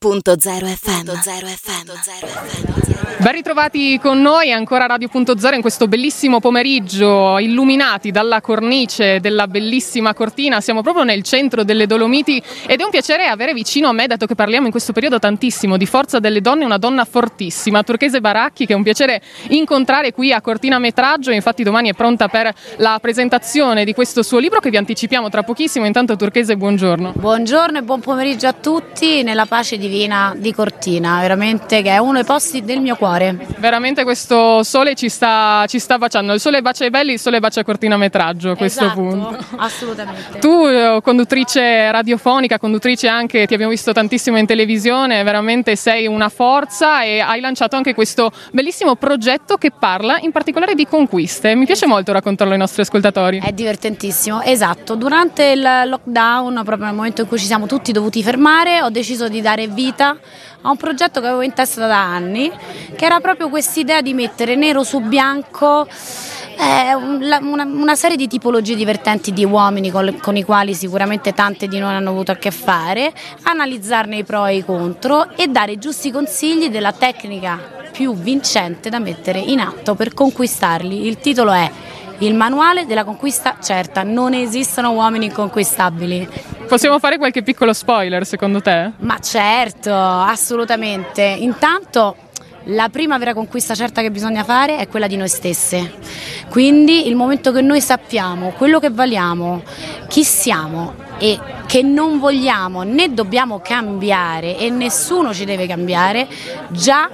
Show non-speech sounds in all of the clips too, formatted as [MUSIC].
Radio.0 FM. FM. Ben ritrovati con noi ancora Radio.0 in questo bellissimo pomeriggio, illuminati dalla cornice della bellissima cortina. Siamo proprio nel centro delle Dolomiti ed è un piacere avere vicino a me, dato che parliamo in questo periodo tantissimo di forza delle donne, una donna fortissima, Turchese Baracchi, che è un piacere incontrare qui a Cortina Metraggio. Infatti domani è pronta per la presentazione di questo suo libro che vi anticipiamo tra pochissimo. Intanto Turchese, buongiorno. Buongiorno e buon pomeriggio a tutti nella pace divina di Cortina, veramente che è uno dei posti del mio cuore. Veramente questo sole ci sta, ci sta baciando, il sole bacia i belli, il sole bacia Cortina Metraggio a questo esatto, punto. Assolutamente. Tu, eh, conduttrice radiofonica, conduttrice anche, ti abbiamo visto tantissimo in televisione, veramente sei una forza e hai lanciato anche questo bellissimo progetto che parla in particolare di conquiste. Mi piace molto raccontarlo ai nostri ascoltatori. È divertentissimo, esatto. Durante il lockdown, proprio nel momento in cui ci siamo tutti dovuti fermare, ho deciso di dare vita a un progetto che avevo in testa da anni, che era proprio quest'idea di mettere nero su bianco eh, una, una, serie di tipologie divertenti di uomini con, con, i quali sicuramente tante di noi hanno avuto a che fare, analizzarne i pro e i contro e dare i giusti consigli della tecnica più vincente da mettere in atto per conquistarli. Il titolo è il manuale della conquista certa, non esistono uomini inconquistabili. Possiamo fare qualche piccolo spoiler secondo te? Ma certo, assolutamente. Intanto la prima vera conquista certa che bisogna fare è quella di noi stesse. Quindi il momento che noi sappiamo quello che valiamo, chi siamo e che non vogliamo né dobbiamo cambiare e nessuno ci deve cambiare, già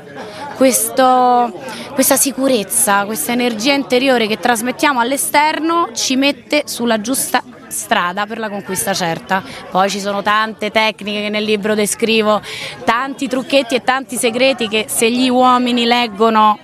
questo, questa sicurezza, questa energia interiore che trasmettiamo all'esterno ci mette sulla giusta strada per la conquista certa. Poi ci sono tante tecniche che nel libro descrivo, tanti trucchetti e tanti segreti che se gli uomini leggono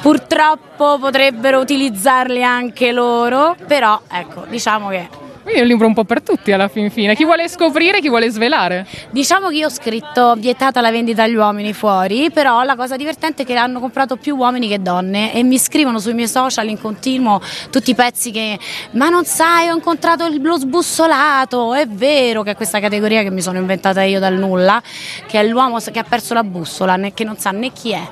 purtroppo potrebbero utilizzarli anche loro, però ecco, diciamo che quindi è un libro un po' per tutti alla fin fine. Chi vuole scoprire, chi vuole svelare. Diciamo che io ho scritto vietata la vendita agli uomini fuori, però la cosa divertente è che hanno comprato più uomini che donne e mi scrivono sui miei social in continuo tutti i pezzi che ma non sai, ho incontrato lo sbussolato. È vero che è questa categoria che mi sono inventata io dal nulla, che è l'uomo che ha perso la bussola, che non sa né chi è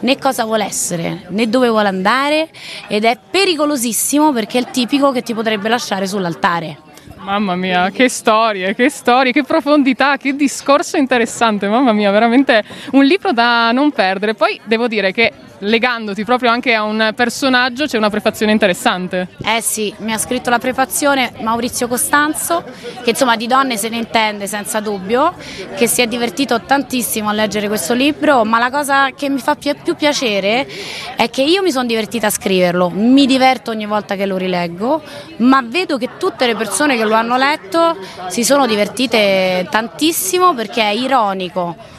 né cosa vuole essere, né dove vuole andare ed è pericolosissimo perché è il tipico che ti potrebbe lasciare sull'altare. Mamma mia, che storie, che storie, che profondità, che discorso interessante, mamma mia, veramente un libro da non perdere. Poi devo dire che legandoti proprio anche a un personaggio c'è una prefazione interessante. Eh sì, mi ha scritto la prefazione Maurizio Costanzo, che insomma di donne se ne intende senza dubbio, che si è divertito tantissimo a leggere questo libro, ma la cosa che mi fa più piacere è che io mi sono divertita a scriverlo, mi diverto ogni volta che lo rileggo, ma vedo che tutte le persone che lo hanno letto si sono divertite tantissimo perché è ironico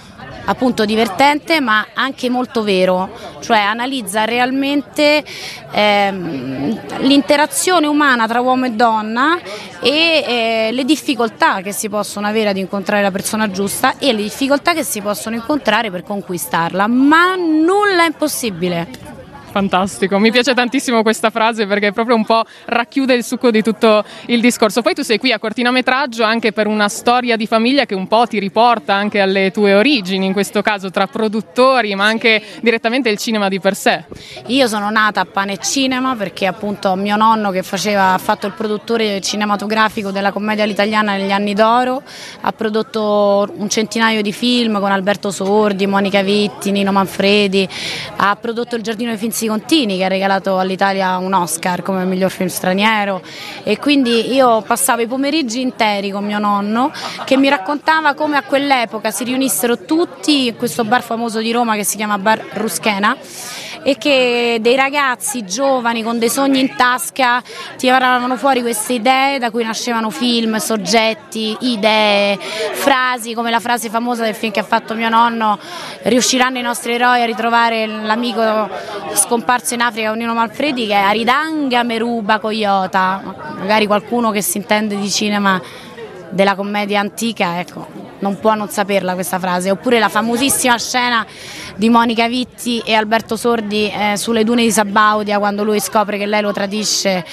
appunto divertente ma anche molto vero, cioè analizza realmente ehm, l'interazione umana tra uomo e donna e eh, le difficoltà che si possono avere ad incontrare la persona giusta e le difficoltà che si possono incontrare per conquistarla, ma nulla è impossibile. Fantastico, mi piace tantissimo questa frase perché proprio un po' racchiude il succo di tutto il discorso. Poi tu sei qui a Cortinametraggio anche per una storia di famiglia che un po' ti riporta anche alle tue origini, in questo caso tra produttori ma anche direttamente il cinema di per sé. Io sono nata a Pane Cinema perché appunto mio nonno che faceva, ha fatto il produttore cinematografico della commedia all'italiana negli anni d'oro, ha prodotto un centinaio di film con Alberto Sordi, Monica Vitti, Nino Manfredi, ha prodotto Il giardino dei Finzi Contini che ha regalato all'Italia un Oscar come miglior film straniero. E quindi io passavo i pomeriggi interi con mio nonno che mi raccontava come a quell'epoca si riunissero tutti in questo bar famoso di Roma che si chiama Bar Ruschena e che dei ragazzi giovani con dei sogni in tasca tiravano fuori queste idee da cui nascevano film, soggetti, idee, frasi come la frase famosa del film che ha fatto mio nonno riusciranno i nostri eroi a ritrovare l'amico scomparso in Africa Nino Malfredi che è Aridanga Meruba Coyota, magari qualcuno che si intende di cinema della commedia antica, ecco, non può non saperla questa frase, oppure la famosissima scena di Monica Vitti e Alberto Sordi eh, sulle dune di Sabaudia quando lui scopre che lei lo tradisce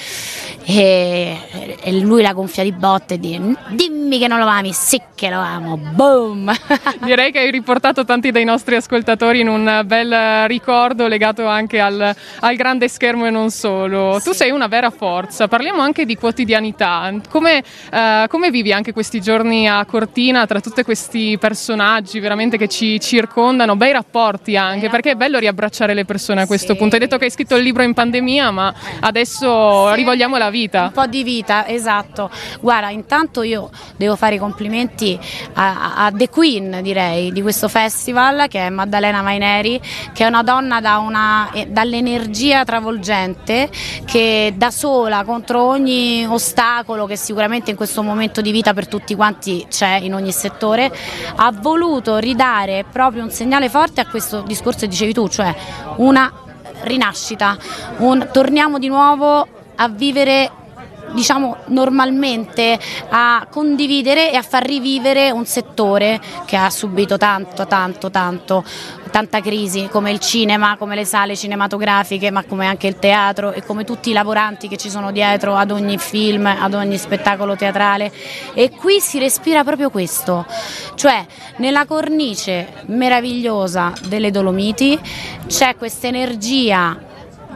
e, e lui la gonfia di botte e dice dimmi che non lo ami, sì che lo amo, boom! [LAUGHS] Direi che hai riportato tanti dei nostri ascoltatori in un bel ricordo legato anche al, al grande schermo e non solo. Sì. Tu sei una vera forza, parliamo anche di quotidianità, come, uh, come, vivi anche questi giorni a Cortina tra tutti questi personaggi veramente che ci circondano, bei rapporti anche, perché è bello riabbracciare le persone a questo sì. punto. Hai detto che hai scritto il libro in pandemia, ma adesso sì. rivogliamo la vita. Un po' di vita, esatto. Guarda, intanto io devo fare i complimenti a, a The Queen, direi, di questo festival, che è Maddalena Maineri, che è una donna da una, eh, dall'energia travolgente, che da sola, contro ogni ostacolo che sicuramente in questo momento di vita per tutti quanti c'è in ogni settore, ha voluto ridare proprio un segnale forte a questo discorso che dicevi tu, cioè una rinascita, un torniamo di nuovo a vivere diciamo normalmente a condividere e a far rivivere un settore che ha subito tanto, tanto, tanto tanta crisi come il cinema, come le sale cinematografiche, ma come anche il teatro e come tutti i lavoranti che ci sono dietro ad ogni film, ad ogni spettacolo teatrale. E qui si respira proprio questo, cioè nella cornice meravigliosa delle Dolomiti c'è questa energia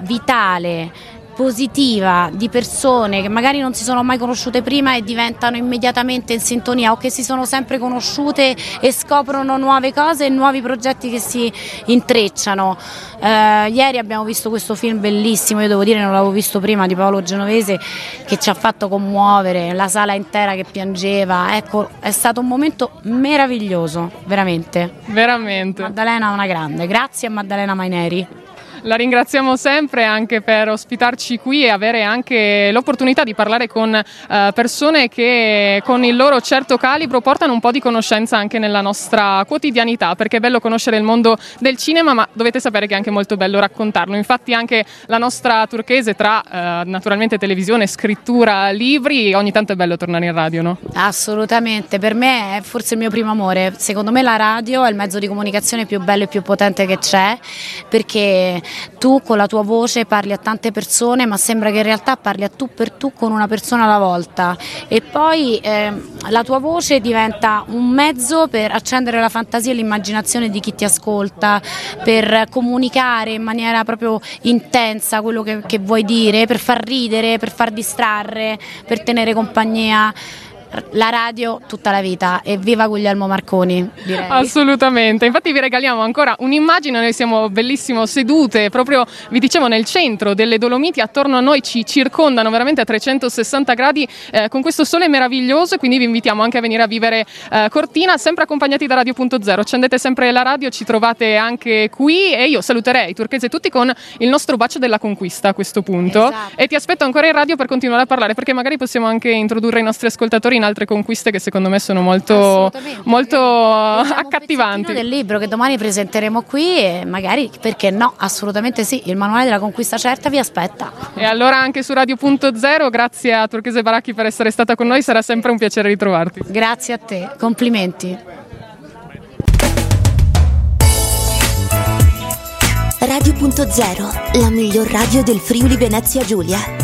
vitale positiva di persone che magari non si sono mai conosciute prima e diventano immediatamente in sintonia o che si sono sempre conosciute e scoprono nuove cose e nuovi progetti che si intrecciano. Eh, ieri abbiamo visto questo film bellissimo, io devo dire non l'avevo visto prima, di Paolo Genovese che ci ha fatto commuovere, la sala intera che piangeva, ecco è stato un momento meraviglioso, veramente. Veramente. Maddalena una grande, grazie a Maddalena Maineri. La ringraziamo sempre anche per ospitarci qui e avere anche l'opportunità di parlare con eh, persone che con il loro certo calibro portano un po' di conoscenza anche nella nostra quotidianità, perché è bello conoscere il mondo del cinema, ma dovete sapere che è anche molto bello raccontarlo. Infatti anche la nostra turchese tra eh, naturalmente televisione, scrittura, libri, ogni tanto è bello tornare in radio, no? Assolutamente, per me è forse il mio primo amore. Secondo me la radio è il mezzo di comunicazione più bello e più potente che c'è, perché tu con la tua voce parli a tante persone ma sembra che in realtà parli a tu per tu con una persona alla volta. E poi eh, la tua voce diventa un mezzo per accendere la fantasia e l'immaginazione di chi ti ascolta, per comunicare in maniera proprio intensa quello che, che vuoi dire, per far ridere, per far distrarre, per tenere compagnia la radio tutta la vita. E viva Guglielmo Marconi direi. assolutamente. Infatti vi regaliamo ancora un'immagine. Noi siamo bellissimo sedute proprio vi dicevo nel centro delle Dolomiti. Attorno a noi ci circondano veramente a 360 gradi eh, con questo sole meraviglioso. E quindi vi invitiamo anche a venire a vivere eh, Cortina sempre accompagnati da Radio.0 accendete sempre la radio ci trovate anche qui. E io saluterei turchese tutti con il nostro bacio della conquista a questo punto. Esatto. e ti aspetto ancora in radio per continuare a parlare perché magari possiamo anche introdurre i nostri ascoltatori in altre conquiste che secondo me sono molto, molto accattivanti. del libro che domani presenteremo qui e magari, perché no, assolutamente sì, il manuale della conquista certa vi aspetta. E allora anche su Radio.0, grazie a Turchese Baracchi per essere stata con noi, sarà sempre un piacere ritrovarti. Grazie a te, complimenti. Radio.0, la miglior radio del Friuli Venezia Giulia.